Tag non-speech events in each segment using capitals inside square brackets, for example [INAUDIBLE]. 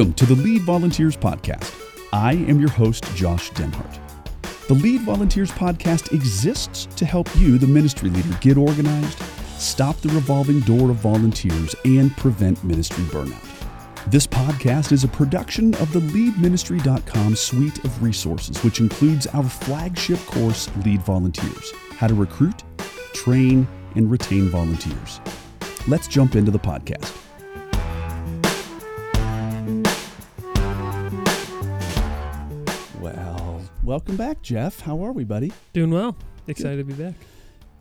Welcome to the Lead Volunteers Podcast. I am your host, Josh Denhart. The Lead Volunteers Podcast exists to help you, the ministry leader, get organized, stop the revolving door of volunteers, and prevent ministry burnout. This podcast is a production of the leadministry.com suite of resources, which includes our flagship course, Lead Volunteers How to Recruit, Train, and Retain Volunteers. Let's jump into the podcast. Welcome back, Jeff. How are we, buddy? Doing well. Excited to be back.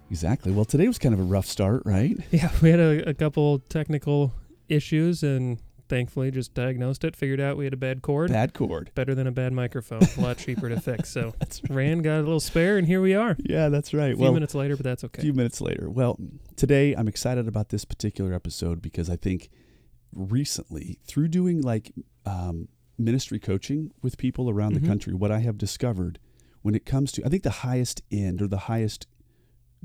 Exactly. Well, today was kind of a rough start, right? [LAUGHS] Yeah, we had a, a couple technical issues and thankfully just diagnosed it, figured out we had a bad cord. Bad cord. Better than a bad microphone. a lot cheaper to fix. So [LAUGHS] That's ran, got a little spare, and here we are. Yeah, that's right. A few well, minutes later, but that's okay. a few minutes later. Well, today I'm excited about this particular episode because I think recently, through doing like um, ministry coaching with people around Mhm. the country, what I have discovered when it comes to, I think the highest end or the highest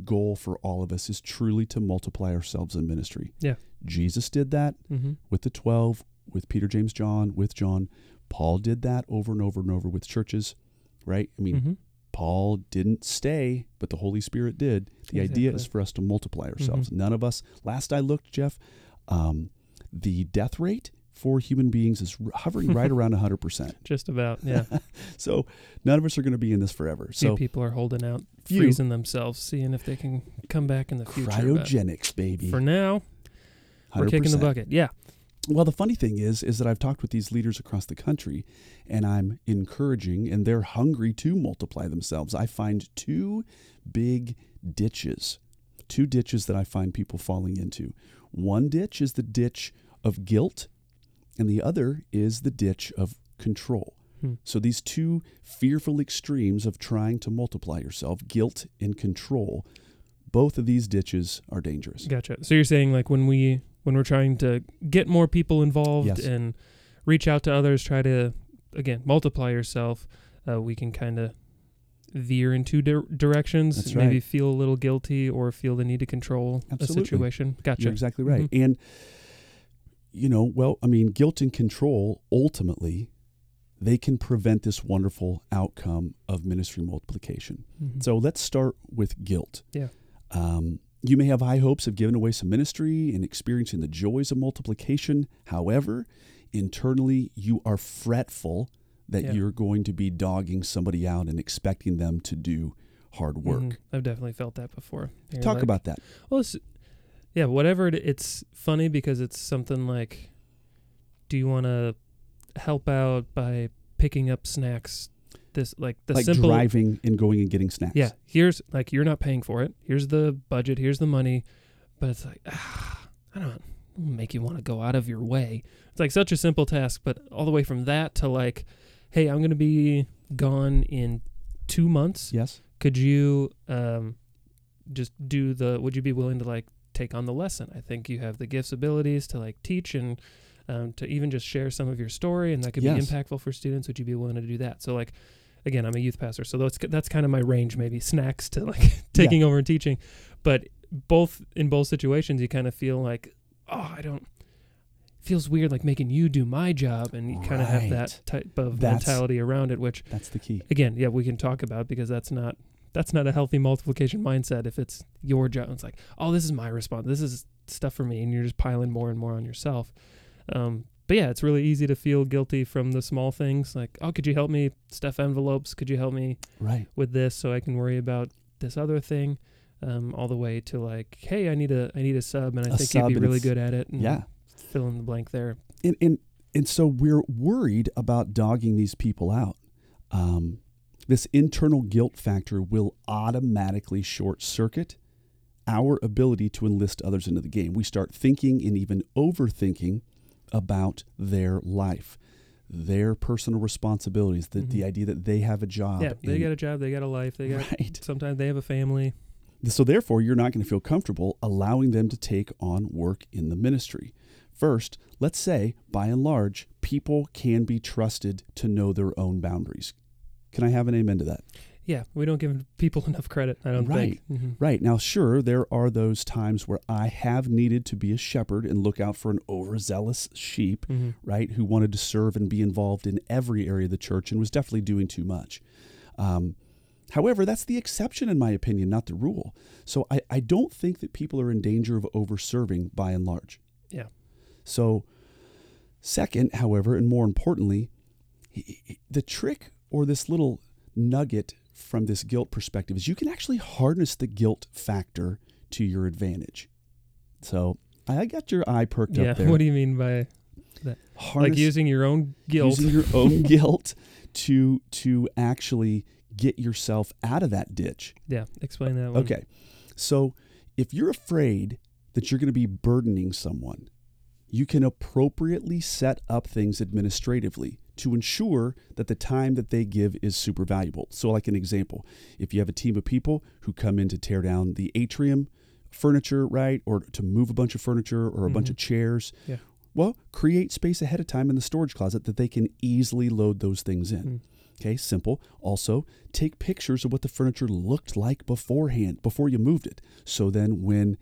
goal for all of us is truly to multiply ourselves in ministry. Yeah. Jesus did that hmm with the 12, with Peter, James, John, with John. Paul did that over and over and over with churches, right? I mean, hmm Paul didn't stay, but the Holy Spirit did. The idea is for us to multiply ourselves. None of us, last I looked, Jeff, um, the death rate for human beings is hovering right [LAUGHS] around 100%. Just about. Yeah. [LAUGHS] So none of us are going to be in this forever. Few So people are holding out, Few. freezing themselves, seeing if they can come back in the future. cryogenics, baby. For now, we're kicking the bucket. Yeah. Well, the funny thing is, is that I've talked with these leaders across the country, and I'm encouraging, and they're hungry to multiply themselves. I find two big ditches, two ditches that I find people falling into. One ditch is the ditch of guilt, and the other is the ditch of control. Hmm. So these two fearful extremes of trying to multiply yourself, guilt and control, both of these ditches are dangerous. Gotcha. So you're saying like when we when we're trying to get more people involved Yes. and reach out to others, try to again multiply yourself, uh, we can kind of veer in two di- directions. That's Maybe right. feel a little guilty or feel the need to control Absolutely. a situation. Gotcha. You're exactly right. Mhm. And, you know, well, I mean, guilt and control ultimately, they can prevent this wonderful outcome of ministry multiplication. Mhm. So let's start with guilt. Yeah. Um, you may have high hopes of giving away some ministry and experiencing the joys of multiplication. However, internally, you are fretful that Yeah. you're going to be dogging somebody out and expecting them to do hard work. Mhm. I've definitely felt that before. You're Talk like, about that. Well, it's, yeah, whatever. It, it's funny because it's something like, do you want to help out by picking up snacks? This like the like simple driving and going and getting snacks. Yeah, here's like you're not paying for it. Here's the budget. Here's the money, but it's like ah, I don't make you want to go out of your way. It's like such a simple task, but all the way from that to like, hey, I'm gonna be gone in two months. Yes. Could you um, just do the? Would you be willing to like take on the lesson? I think you have the gifts, abilities to like teach and um, to even just share some of your story, and that could Yes. be impactful for students. Would you be willing to do that? So like, again, I'm a youth pastor, so that's that's kind of my range. Maybe snacks to like [LAUGHS] taking over and teaching, but both in both situations, you kind of feel like, oh, I don't. Feels weird, like making you do my job, and you kind of have that type of That's- mentality around it, which That's the key. again, yeah, we can talk about because that's not that's not a healthy multiplication mindset. If it's your job, it's like, oh, this is my response. This is stuff for me, and you're just piling more and more on yourself. Um, but yeah, it's really easy to feel guilty from the small things, like, oh, could you help me stuff envelopes? Could you help me Right. with this so I can worry about this other thing? Um, all the way to like, hey, I need a I need a sub, and I A think you'd be really good at it. And Yeah. fill in the blank there. And, and and so we're worried about dogging these people out. Um, this internal guilt factor will automatically short circuit our ability to enlist others into the game. We start thinking and even overthinking about their life, their personal responsibilities, the, the Mhm. idea that they have a job. yeah, they got a job, they got a life, they got right. sometimes they have a family. So, therefore, you're not going to feel comfortable allowing them to take on work in the ministry. First, let's say, by and large, people can be trusted to know their own boundaries. Can I have an amen to that? Yeah, we don't give people [LAUGHS] enough credit. I don't Right. think. Mhm. Right. Now, sure, there are those times where I have needed to be a shepherd and look out for an overzealous sheep, Mhm. right, who wanted to serve and be involved in every area of the church and was definitely doing too much. Um, however, that's the exception, in my opinion, not the rule. So I, I don't think that people are in danger of over-serving by and large. Yeah. So, second, however, and more importantly, he- he- the trick or this little nugget from this guilt perspective is you can actually harness the guilt factor to your advantage. So I got your eye perked Yeah. up [LAUGHS] there. Yeah, what do you mean by that? like using your own guilt? using your own [LAUGHS] guilt to to actually get yourself out of that ditch. yeah. Explain that one. Okay. So if you're afraid that you're going to be burdening someone, you can appropriately set up things administratively to ensure that the time that they give is super valuable. So, like an example, if you have a team of people who come in to tear down the atrium furniture, right, or to move a bunch of furniture or a bunch Mhm. of chairs, Yeah. well, create space ahead of time in the storage closet that they can easily load those things in. Mm. Okay, simple. Also, take pictures of what the furniture looked like beforehand, before you moved it. So then, when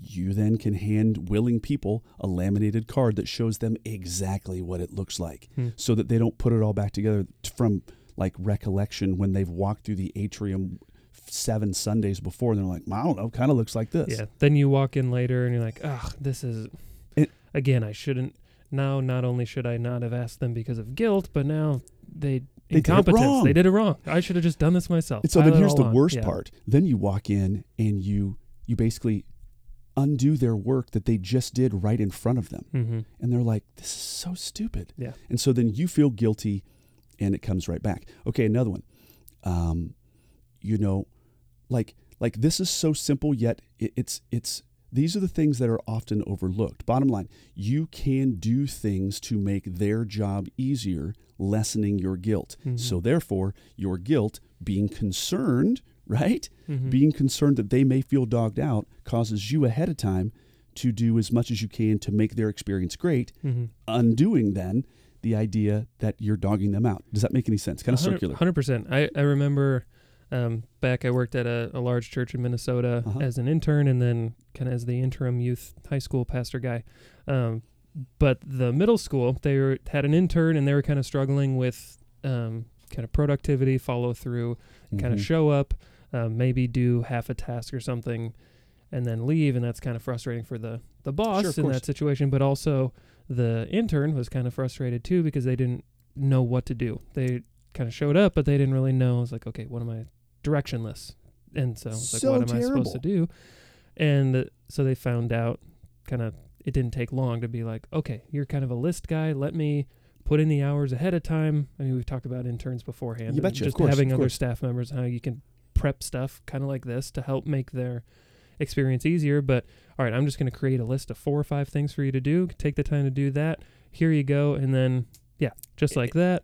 you then can hand willing people a laminated card that shows them exactly what it looks like, Hmm. so that they don't put it all back together from like recollection when they've walked through the atrium seven Sundays before. And they're like, I don't know, kind of looks like this. Yeah. Then you walk in later and you're like, ugh, this is. It- Again, I shouldn't. Now, not only should I not have asked them because of guilt, but now they. They did it incompetence. wrong. They did it wrong. I should have just done this myself. And so then Pile it here's the on. worst Yeah. part. Then you walk in and you you basically undo their work that they just did right in front of them. Mhm. And they're like, this is so stupid. Yeah. And so then you feel guilty and it comes right back. Okay, another one. Um, you know, like like this is so simple yet it, it's it's these are the things that are often overlooked. Bottom line, you can do things to make their job easier, lessening your guilt. Mhm. So therefore, your guilt being concerned, right? Mhm. Being concerned that they may feel dogged out causes you ahead of time to do as much as you can to make their experience great, Mhm. undoing then the idea that you're dogging them out. Does that make any sense? Kind of circular. Hundred percent. I I remember um, back I worked at a, a large church in Minnesota Uh-huh. as an intern, and then kind of as the interim youth high school pastor guy. Um, but the middle school they were, had an intern, and they were kind of struggling with um, kind of productivity, follow through, kind of show up, um, maybe do half a task or something, and then leave, and that's kind of frustrating for the the boss Sure, in that situation. But also the intern was kind of frustrated too because they didn't know what to do. They kind of showed up, but they didn't really know. It's like, okay, what am I directionless? And so it's like, So what am I supposed to do? And uh, so they found out kind of it didn't take long to be like, okay, you're kind of a list guy. Let me put in the hours ahead of time. I mean, we've talked about interns beforehand. You betcha, Just having other staff members, how you can prep stuff kind of like this to help make their experience easier. But all right, I'm just going to create a list of four or five things for you to do. Take the time to do that. Here you go. And then, yeah, just like that,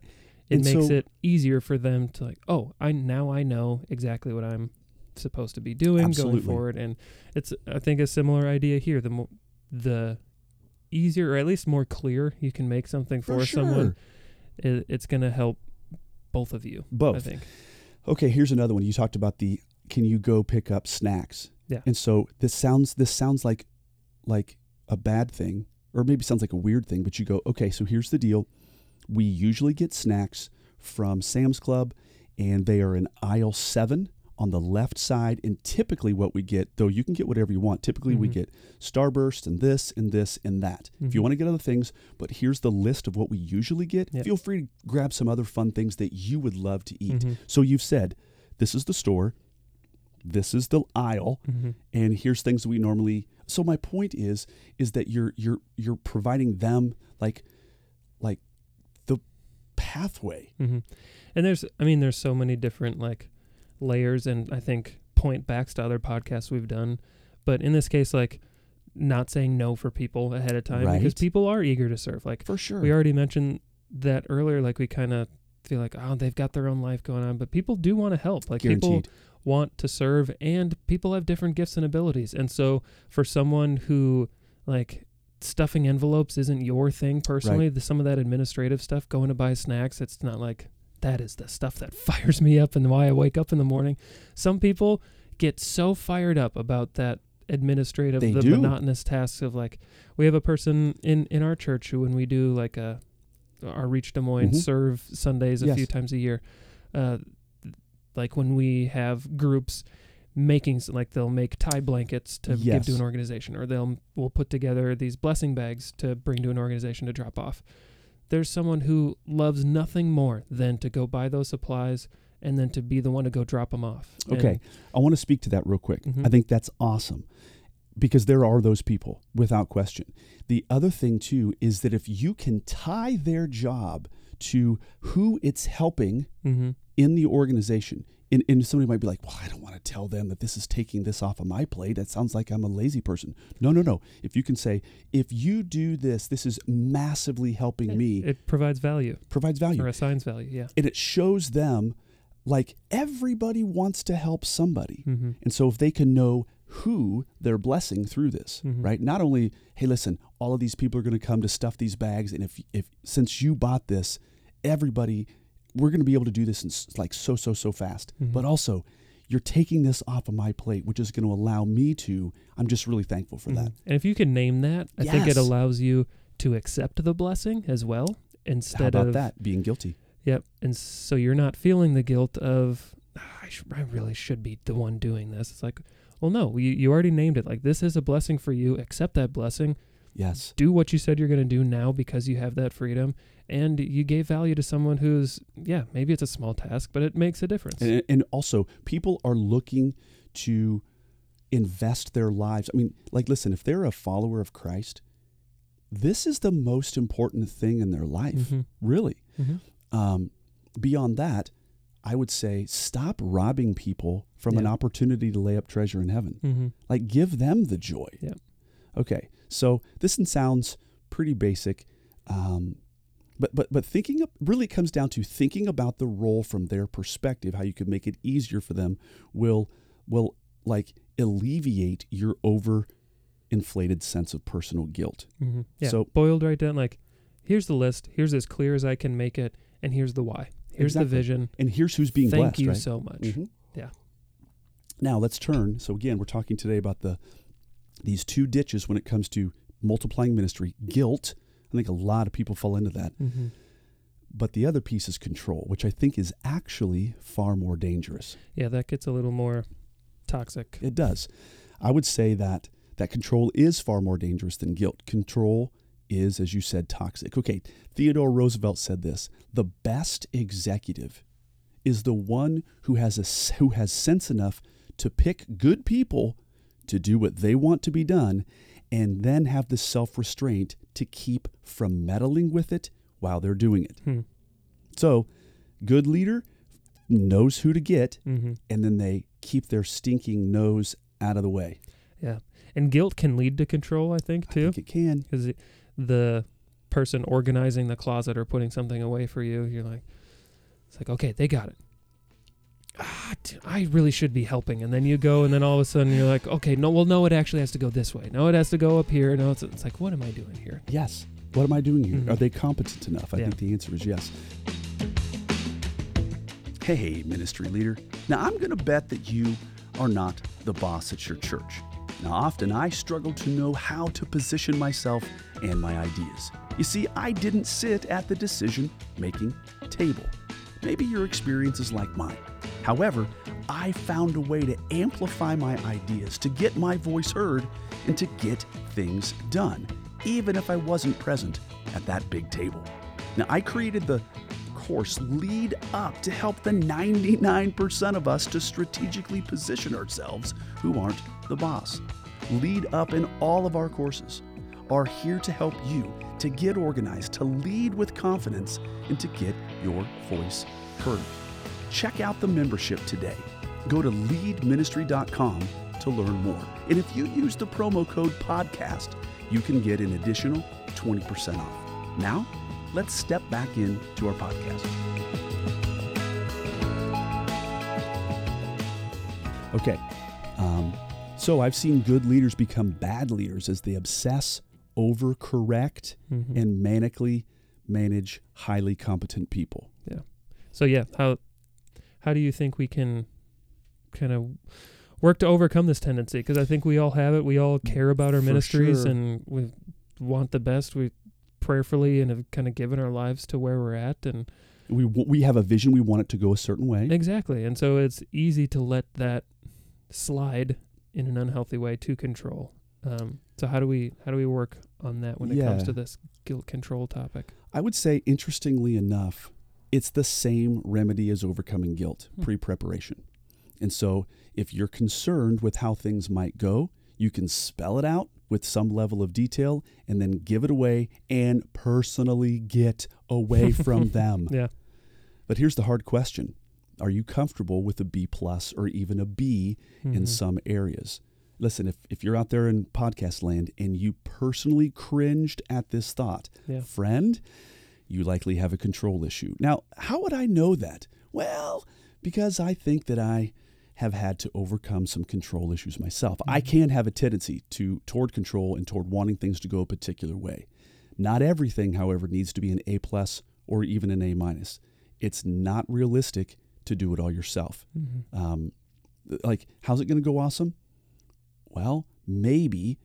it and makes so- it easier for them to like, oh, I now I know exactly what I'm supposed to be doing Absolutely. going forward. And it's, I think, a similar idea here. The more, the easier or at least more clear you can make something for, For someone, it, it's going to help both of you. Both. I think. Okay, here's another one. You talked about the can you go pick up snacks? Yeah. And so this sounds this sounds like like a bad thing or maybe sounds like a weird thing, but you go, "Okay, so here's the deal. We usually get snacks from Sam's Club and they are in aisle 7 on the left side and typically what we get, though you can get whatever you want. Typically we Mhm. get Starburst and this and this and that. If you Mhm. want to get other things, but here's the list of what we usually get. Yep. Feel free to grab some other fun things that you would love to eat. Mhm. So you've said, this is the store, this is the aisle, Mhm. and here's things that we normally. So my point is, is that you're you're you're providing them like, like, the pathway. hmm And there's, I mean, there's so many different like layers, and I think point backs to other podcasts we've done. But in this case, like not saying no for people ahead of time because people are eager to serve. Like For sure. we already mentioned that earlier. Like we kind of feel like, oh, they've got their own life going on, but people do want to help. Like people want to serve and people have different gifts and abilities. And so for someone who like stuffing envelopes isn't your thing personally, the, some of that administrative stuff, going to buy snacks, it's not like that is the stuff that [LAUGHS] fires me up and why I wake up in the morning. Some people get so fired up about that administrative, They the do. monotonous tasks of like, we have a person in in our church who, when we do like a our Reach Des Moines Mhm. serve Sundays a Yes. few times a year, uh, like when we have groups making like they'll make tie blankets to give to an organization or they'll we'll put together these blessing bags to bring to an organization to drop off there's someone who loves nothing more than to go buy those supplies and then to be the one to go drop them off And- Okay. I want to speak to that real quick. Mhm. I think that's awesome because there are those people without question. The other thing, too, is that if you can tie their job to who it's helping Mhm. in the organization, and, and somebody might be like, well, I don't want to tell them that this is taking this off of my plate. That sounds like I'm a lazy person. No, no, no. If you can say, if you do this, this is massively helping me, it provides value provides value or assigns value yeah and it shows them like everybody wants to help somebody. mm-hmm. And so if they can know who they're blessing through this, Mhm. right? Not only, hey, listen, all of these people are going to come to stuff these bags, and if if since you bought this, everybody, we're going to be able to do this in like so so so fast. Mhm. But also, you're taking this off of my plate, which is going to allow me to. I'm just really thankful for that. Mhm. and if you can name that i think it allows you to accept the blessing as well How instead about of that being guilty? Yep. And so you're not feeling the guilt of, "Ah, I, sh- I really should be the one doing this. It's like, well, no, you, you already named it. Like, this is a blessing for you. Accept that blessing. Yes. Do what you said you're going to do now because you have that freedom. And you gave value to someone who's, yeah, maybe it's a small task, but it makes a difference. And, and also, people are looking to invest their lives. I mean, like, listen, if they're a follower of Christ, this is the most important thing in their life, Mhm. really. Mhm. Um, beyond that, I would say stop robbing people from an opportunity to lay up treasure in heaven. Mhm. Like, give them the joy. Yep. Okay, so this sounds pretty basic, um, but but but thinking of, really comes down to thinking about the role from their perspective. How you can make it easier for them will will like alleviate your over inflated sense of personal guilt. Mhm. Yeah. So- boiled right down, like, here's the list. Here's as clear as I can make it. And here's the why. Here's Exactly. the vision. And here's who's being Thank blessed. Thank you right? so much. Mhm. Yeah. Now let's turn. So again, we're talking today about the these two ditches when it comes to multiplying ministry. Guilt. I think a lot of people fall into that. Mhm. But the other piece is control, which I think is actually far more dangerous. Yeah, that gets a little more toxic. It does. I would say that that control is far more dangerous than guilt. Control is, as you said, toxic. Okay, Theodore Roosevelt said this: the best executive is the one who has a, who has sense enough to pick good people to do what they want to be done, and then have the self restraint to keep from meddling with it while they're doing it. Hmm. So, good leader knows who to get, Mm-hmm. and then they keep their stinking nose out of the way. Yeah, and guilt can lead to control. I think I too, think it can. because the person organizing the closet or putting something away for you, you're like, it's like, okay, they got it. Ah, d- I really should be helping, and then you go, and then all of a sudden you're like, okay, no, well, no, it actually has to go this way. No, it has to go up here. No, it's, it's like, what am I doing here? Yes. What am I doing here? Mhm. Are they competent enough? I Yeah. think the answer is yes. Hey, ministry leader. Now, I'm going to bet that you are not the boss at your church. Now, often I struggle to know how to position myself and my ideas. You see, I didn't sit at the decision making table. Maybe your experience is like mine. However, I found a way to amplify my ideas, to get my voice heard, and to get things done, even if I wasn't present at that big table. Now, I created the course Lead Up to help the 99% of us to strategically position ourselves who aren't the boss. Lead Up in all of our courses are here to help you to get organized, to lead with confidence, and to get your voice heard. Check out the membership today. Go to leadministry.com to learn more. And if you use the promo code podcast, you can get an additional 20% off. Now, let's step back into our podcast. Okay. Um, so I've seen good leaders become bad leaders as they obsess, overcorrect, Mhm. and manically manage highly competent people. Yeah. So yeah, how how do you think we can kind of work to overcome this tendency? Because I think we all have it. We all care about our For ministries sure. and we want the best. We prayerfully and have kind of given our lives to where we're at and We we have a vision. We want it to go a certain way. exactly. And so it's easy to let that slide in an unhealthy way to control. Um, so how do we how do we work on that when it comes to this guilt control topic? I would say, interestingly enough, it's the same remedy as overcoming guilt Hmm. pre preparation. And so, if you're concerned with how things might go, you can spell it out with some level of detail and then give it away and personally get away from [LAUGHS] them. Yeah. But here's the hard question Are you comfortable with a B plus or even a B in Mhm. some areas? Listen, if, if you're out there in podcast land and you personally cringed at this thought, Yeah. friend, you likely have a control issue. Now, how would I know that? Well, because I think that I have had to overcome some control issues myself. I Mhm. can have a tendency to toward control and toward wanting things to go a particular way. Not everything, however, needs to be an A plus or even an A minus. It's not realistic to do it all yourself. Mhm. Um, like, how's it going to go awesome? Well, maybe,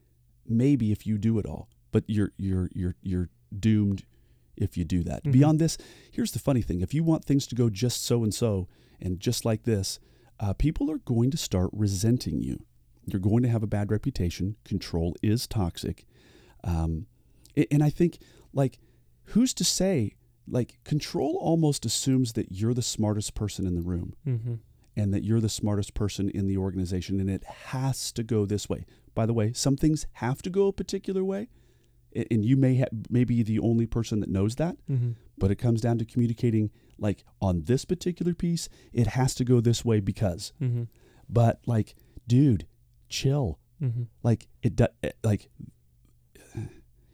maybe if you do it all, but you're you're you're you're doomed if you do that. Mhm. Beyond this, here's the funny thing: if you want things to go just so and so and just like this, uh, people are going to start resenting you. You're going to have a bad reputation. Control is toxic, um, and I think like who's to say? Like control almost assumes that you're the smartest person in the room Mhm. and that you're the smartest person in the organization and it has to go this way. By the way, some things have to go a particular way and you may ha- may be the only person that knows that, Mhm. but it comes down to communicating like on this particular piece, it has to go this way because. Mhm. But like dude, chill. Mhm. Like it do- like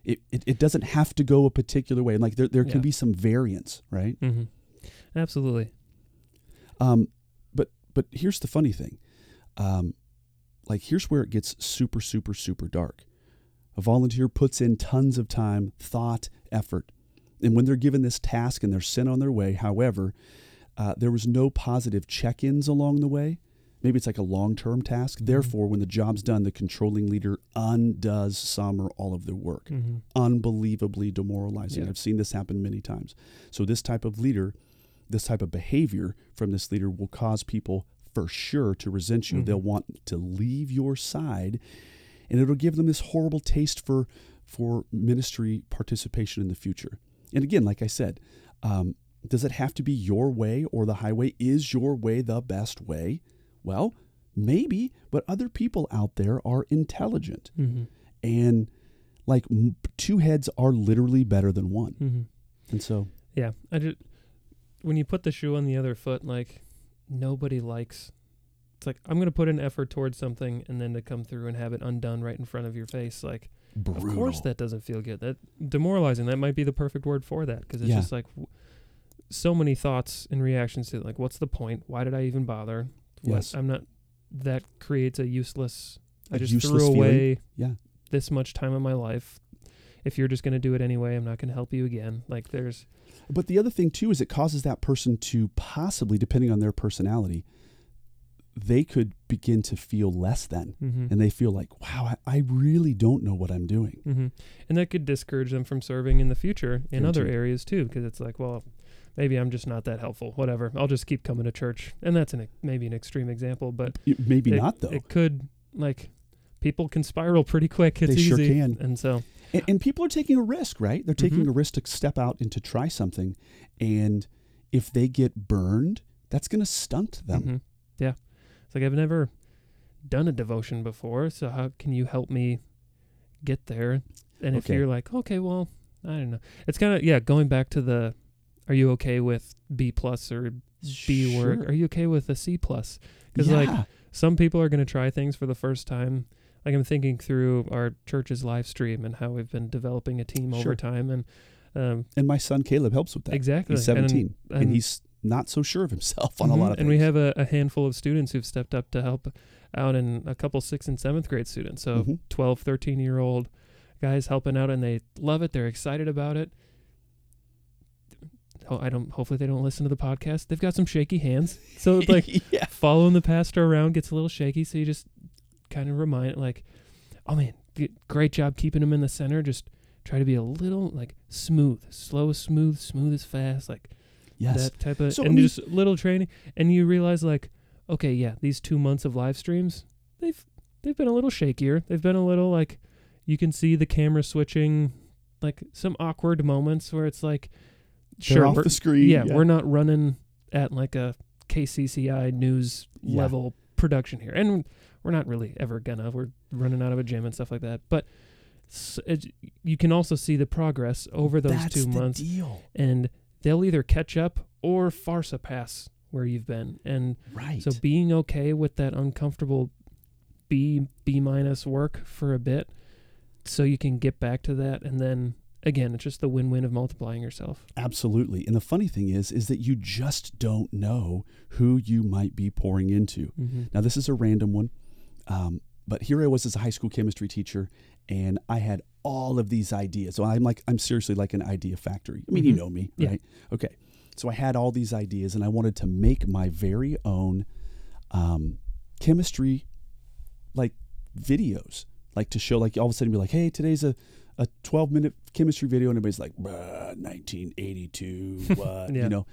it, it, it doesn't have to go a particular way. And like there, there can Yeah. be some variance, right? hmm Absolutely. Um, but but here's the funny thing, um, like here's where it gets super super super dark. A volunteer puts in tons of time, thought, effort, and when they're given this task and they're sent on their way, however, uh, there was no positive check-ins along the way. Maybe it's like a long-term task. Therefore, when the job's done, the controlling leader undoes some or all of their work hmm unbelievably demoralizing. Yeah. I've seen this happen many times. So this type of leader, this type of behavior from this leader will cause people for sure to resent you. Mhm. They'll want to leave your side and it'll give them this horrible taste for for ministry participation in the future. And again, like I said, um, does it have to be your way or the highway? Is your way the best way? Well, maybe, but other people out there are intelligent hmm and like two heads are literally better than one hmm and so Yeah, I just when you put the shoe on the other foot, like nobody likes. It's like I'm gonna put an effort towards something, and then to come through and have it undone right in front of your face. Like, brutal of course that doesn't feel good. That demoralizing. That might be the perfect word for that because it's Yeah. just like w- so many thoughts and reactions to it. Like, what's the point? Why did I even bother? What- Yes. I'm not. That creates a useless. I A just useless threw away yeah this much time of my life. If you're just gonna do it anyway, I'm not gonna help you again. Like, there's. but the other thing too is it causes that person to possibly depending on their personality they could begin to feel less than mhm. and they feel like wow i, I really don't know what i'm doing hmm And that could discourage them from serving in the future in other areas too, because it's like, well, maybe I'm just not that helpful. Whatever, I'll just keep coming to church, and that's an maybe an extreme example, but Y- maybe it, not though It could like people can spiral pretty quick. It's They sure easy, can. and so and, and people are taking a risk right they're taking Mhm. a risk to step out and to try something and if they get burned that's going to stunt them mhm. yeah, like I've never done a devotion before, so how can you help me get there? And if Okay. you're like, okay, well, I don't know, it's kind of yeah, going back to the, are you okay with B plus or B work? Are you okay with a C plus? Because like some people are going to try things for the first time. Like I'm thinking through our church's live stream and how we've been developing a team over time, and um, and my son caleb helps with that exactly he's 17 and, and- he's not so sure of himself on a Mhm, lot of and things we have a, a handful of students who've stepped up to help out and a couple sixth and seventh grade students so Mhm. 12 13 year old guys helping out and they love it they're excited about it oh, I don't. Hopefully, they don't listen to the podcast. They've got some shaky hands, so it's [LAUGHS] like yeah. following the pastor around gets a little shaky. So you just kind of remind, like, oh man, great job keeping him in the center. Just try to be a little like smooth, slow as smooth, smooth as fast, like Yes. that type of, So, I and mean- just little training. And you realize, like, okay, yeah, these two months of live streams, they've they've been a little shakier. They've been a little like, you can see the camera switching, like some awkward moments where it's like, sure, off the screen. yeah, we're not running at like a KCCI news Yeah. level production here, and we're not really ever gonna. We're running out of a gym and stuff like that. But s it, you can also see the progress over those That's two the months, deal. and they'll either catch up or far surpass where you've been. And Right. so being okay with that uncomfortable B B minus work for a bit, so you can get back to that, and then again, it's just the win win of multiplying yourself. Absolutely. And the funny thing is, is that you just don't know who you might be pouring into. Mm-hmm. Now, this is a random one, um, but here I was as a high school chemistry teacher, and I had all of these ideas. So I'm like, I'm seriously like an idea factory. I mean, you Mhm. know me, Yeah. right? Okay. So I had all these ideas, and I wanted to make my very own um, chemistry, like videos, like to show, like all of a sudden be like, hey, today's a a 12 minute chemistry video, and everybody's like, 1982, [LAUGHS] what, Yeah. you know?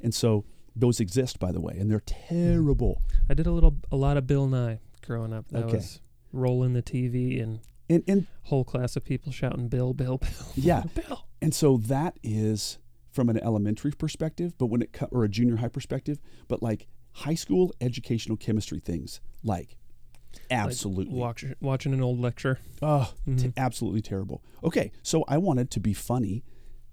And so those exist, by the way, and they're terrible. I did a little, a lot of Bill Nye growing up. That Okay. was rolling the TV and And and whole class of people shouting Bill, Bill, Bill. Yeah. [LAUGHS] Bill. and so that is from an elementary perspective, but when it co- or a junior high perspective, but like high school educational chemistry things, like absolutely, Watch, watching an old lecture. oh, t- Mhm. absolutely terrible. Okay, so I wanted to be funny,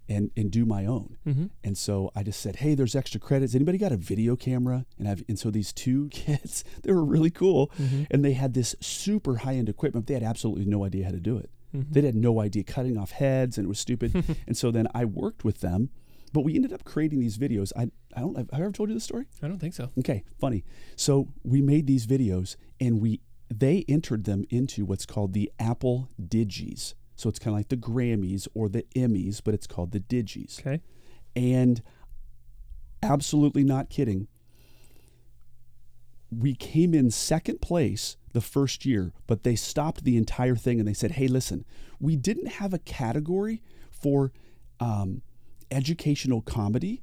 and and do my own. Mm-hmm. And so I just said, "Hey, there's extra credits. Anybody got a video camera?" And I've and so these two [LAUGHS] kids, they were really cool, Mm-hmm. and they had this super high end equipment. They had absolutely no idea how to do it. Mm-hmm. They had no idea cutting off heads, and it was stupid. [LAUGHS] and so then I worked with them, but we ended up creating these videos. I I don't have I ever told you this story? I don't think so. Okay, funny. So we made these videos, and we they entered them into what's called the Apple Digis. So it's kind of like the Grammys or the Emmys, but it's called the Digis. Okay. And absolutely not kidding. We came in second place the first year, but they stopped the entire thing and they said, hey, listen, we didn't have a category for um, educational comedy.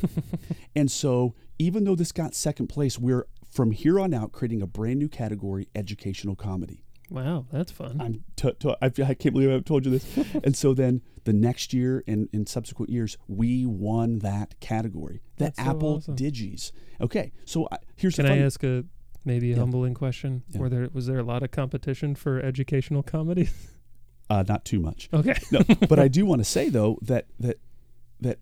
[LAUGHS] and so, even though this got second place, we're from here on out creating a brand new category educational comedy. Wow, that's fun. I'm t- t- I, I can't believe I've told you this. [LAUGHS] and so then the next year and in subsequent years, we won that category, the That's so Apple awesome. Digis. Okay, so I, here's Can the I ask a maybe a Yeah. humbling question? Yeah. Were there was there a lot of competition for educational comedy? [LAUGHS] uh, not too much, okay. no, [LAUGHS] but I do want to say though that that that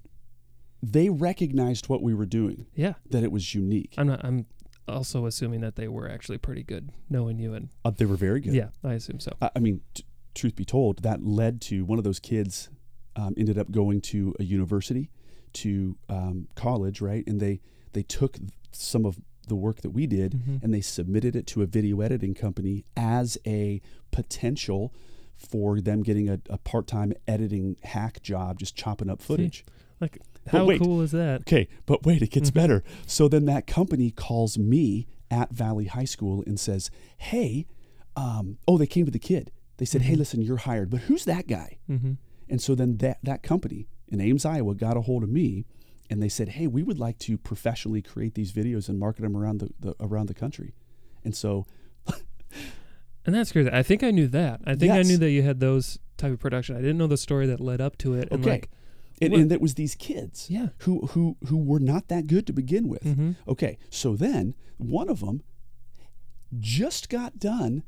they recognized what we were doing, Yeah. that it was unique. I'm not I'm also assuming that they were actually pretty good knowing you and Uh, they were very good. yeah, I assume so. I I mean, t- truth be told, that led to one of those kids um, ended up going to a university, to um, college, right? And they they took some of the work that we did Mhm. and they submitted it to a video editing company as a potential for them getting a, a part-time editing hack job, just chopping up footage. Like But how wait. cool is that? Okay, but wait, it gets Mhm. better. So then that company calls me at Valley High School and says, "Hey, um, oh, they came to the kid. They said, "Hey, Mhm. listen, you're hired, but who's that guy?" Mm-hmm. And so then that that company in Ames, Iowa, got a hold of me, and they said, "Hey, we would like to professionally create these videos and market them around the, the around the country." And so, [LAUGHS] And that's crazy. I think I knew that. I think I knew that you had those type of production. I didn't know the story that led up to it. And Okay. like and, and that was these kids yeah. who who who were not that good to begin with. Mm-hmm. Okay, so then one of them just got done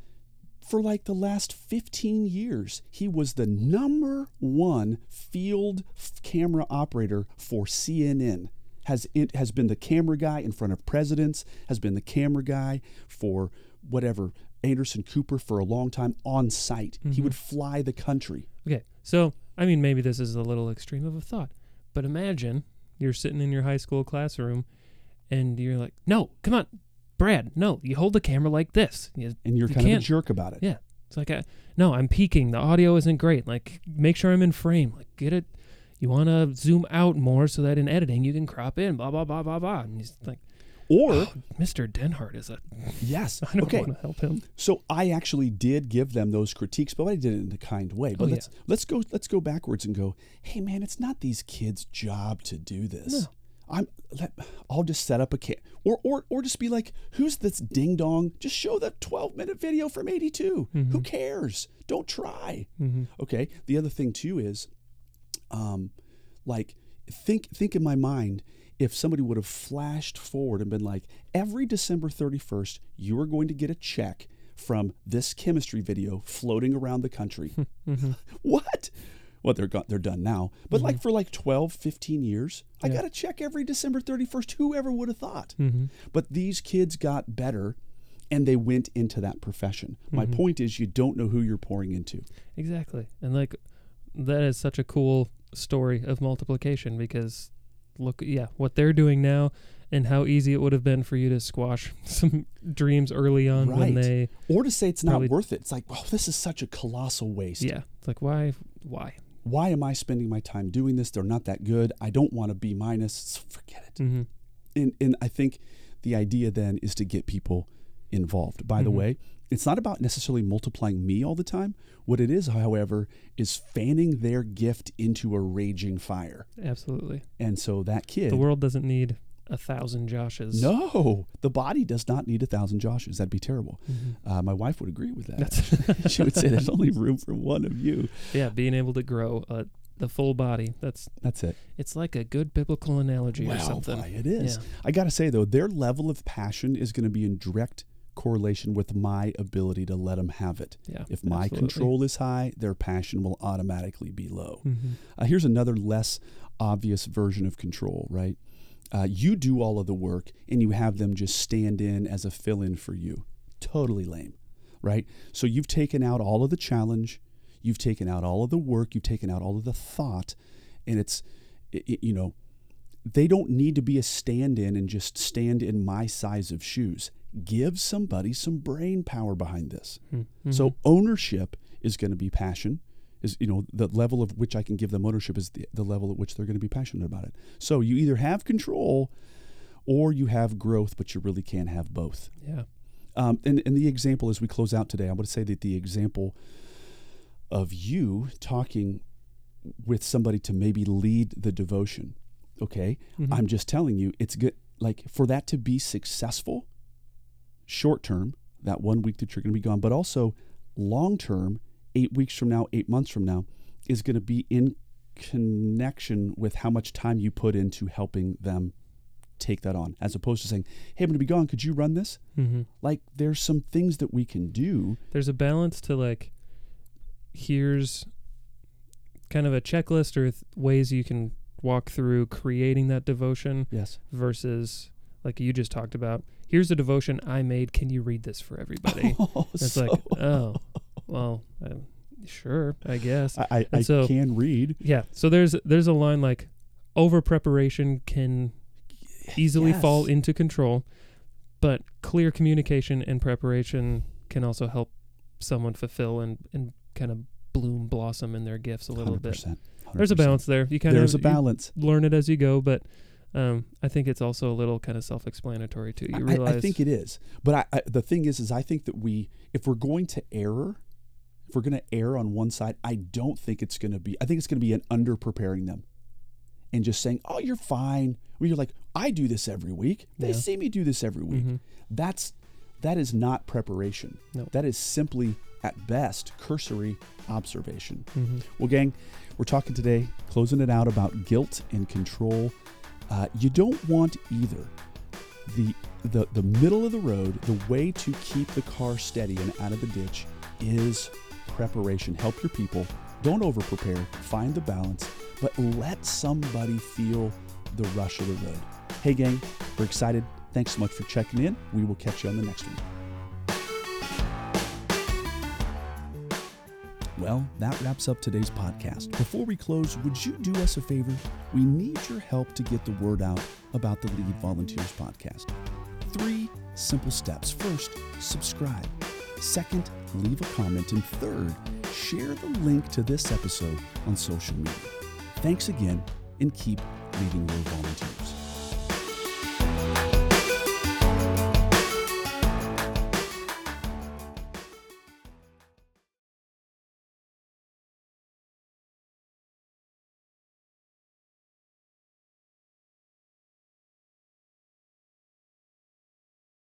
for like the last 15 years. He was the number one field f- camera operator for CNN. Has it has been the camera guy in front of presidents, has been the camera guy for whatever Anderson Cooper for a long time on site. He Mhm. would fly the country. Okay. So, I mean, maybe this is a little extreme of a thought, but imagine you're sitting in your high school classroom and you're like, no, come on, Brad, no, you hold the camera like this. You, And you're You kind of a jerk about it. Yeah. it's like, I, no, I'm peeking. The audio isn't great. Like, make sure I'm in frame. Like, get it. you want to zoom out more so that in editing you can crop in, blah blah blah blah blah. And he's like, Or oh, Mr. Denhart is a. yes, [LAUGHS] I don't okay. want to help him. So I actually did give them those critiques, but I did it in a kind way. But Oh, let's let's go let's go backwards and go. Hey man, it's not these kids' job to do this. No. I'm let, I'll just set up a kit or or or just be like, who's this ding dong? Just show the 12 minute video from 82. Who cares? Don't try. Mm-hmm. Okay. The other thing too is, um, like think think in my mind if somebody would have flashed forward and been like, every December 31st, you are going to get a check from this chemistry video floating around the country. [LAUGHS] what? Well, they're they're done now. But like for like 12, 15 years, I got a check every December 31st. Whoever would have thought? Mm-hmm. But these kids got better and they went into that profession. My Mhm. point is you don't know who you're pouring into. Exactly. And like that is such a cool story of multiplication because look yeah, what they're doing now and how easy it would have been for you to squash [LAUGHS] some dreams early on when Right. they Or to say it's not worth it. It's like, oh, this is such a colossal waste. yeah, it's like why why? Why am I spending my time doing this? They're not that good. I don't want to be minus. So forget it. Mhm. And and I think the idea then is to get people involved. By the Mhm. way, it's not about necessarily multiplying me all the time. What it is, however, is fanning their gift into a raging fire. Absolutely. And so that kid The world doesn't need a thousand Joshes. No, the body does not need a thousand Joshes. That'd be terrible. Mhm. Uh, my wife would agree with that. [LAUGHS] [LAUGHS] She would say there's only room for one of you. yeah, being able to grow uh, the full body. That's That's it. it's like a good biblical analogy or something. why, it is. Yeah. I got to say though, their level of passion is going to be in direct correlation with my ability to let them have it. Yeah. If my absolutely. control is high, their passion will automatically be low. Mhm. Uh, here's another less obvious version of control, right? Uh, you do all of the work and you have them just stand in as a fill in for you. Totally lame, right? So you've taken out all of the challenge, you've taken out all of the work, you've taken out all of the thought, and it's, i i- you know, they don't need to be a stand in and just stand in my size of shoes. Give somebody some brain power behind this. Mhm. So ownership is going to be passion. Is you know the level of which I can give them ownership is the, the level at which they're going to be passionate about it. So you either have control, or you have growth, but you really can't have both. yeah. Um, and, and the example as we close out today, I want to say that the example of you talking with somebody to maybe lead the devotion. Okay, Mhm. I'm just telling you, it's good. Like for that to be successful, short term, that one week that you're going to be gone, but also long term, eight weeks from now, eight months from now, is going to be in connection with how much time you put into helping them take that on, as opposed to saying, "Hey, I'm going to be gone. Could you run this?" Mhm. Like, there's some things that we can do. there's a balance to like here's kind of a checklist or th- ways you can walk through creating that devotion Yes. versus like you just talked about here's a devotion i made can you read this for everybody [LAUGHS] Oh, it's so- like oh well um, sure i guess I, I, I can read. yeah so there's there's a line like over preparation can easily Yes. fall into control but clear communication and preparation can also help someone fulfill and, and kind of bloom blossom in their gifts a little bit 100%, there's a balance there you kind There's a balance. learn it as you go but um, i think it's also a little kind of self-explanatory too you I- realize I, think it is, but I, I, the thing is, is I think that we, if we're going to error, if we're going to err on one side, I don't think it's going to be. I think it's going to be an under preparing them, and just saying, "Oh, you're fine." Where you're like, "I do this every week. They Yeah. see me do this every week." Mhm. That's that is not preparation. No. That is simply, at best, cursory observation. Mhm. Well, gang, we're talking today, closing it out about guilt and control. Uh, you don't want either. The, the the middle of the road, the way to keep the car steady and out of the ditch is preparation. Help your people. Don't over prepare. Find the balance, but let somebody feel the rush of the road. Hey, gang, we're excited. Thanks so much for checking in. We will catch you on the next one. Well, that wraps up today's podcast. Before we close, would you do us a favor? We need your help to get the word out about the Lead Volunteers podcast. Three simple steps. First, subscribe. Second, leave a comment. And third, share the link to this episode on social media. Thanks again and keep leading your volunteers.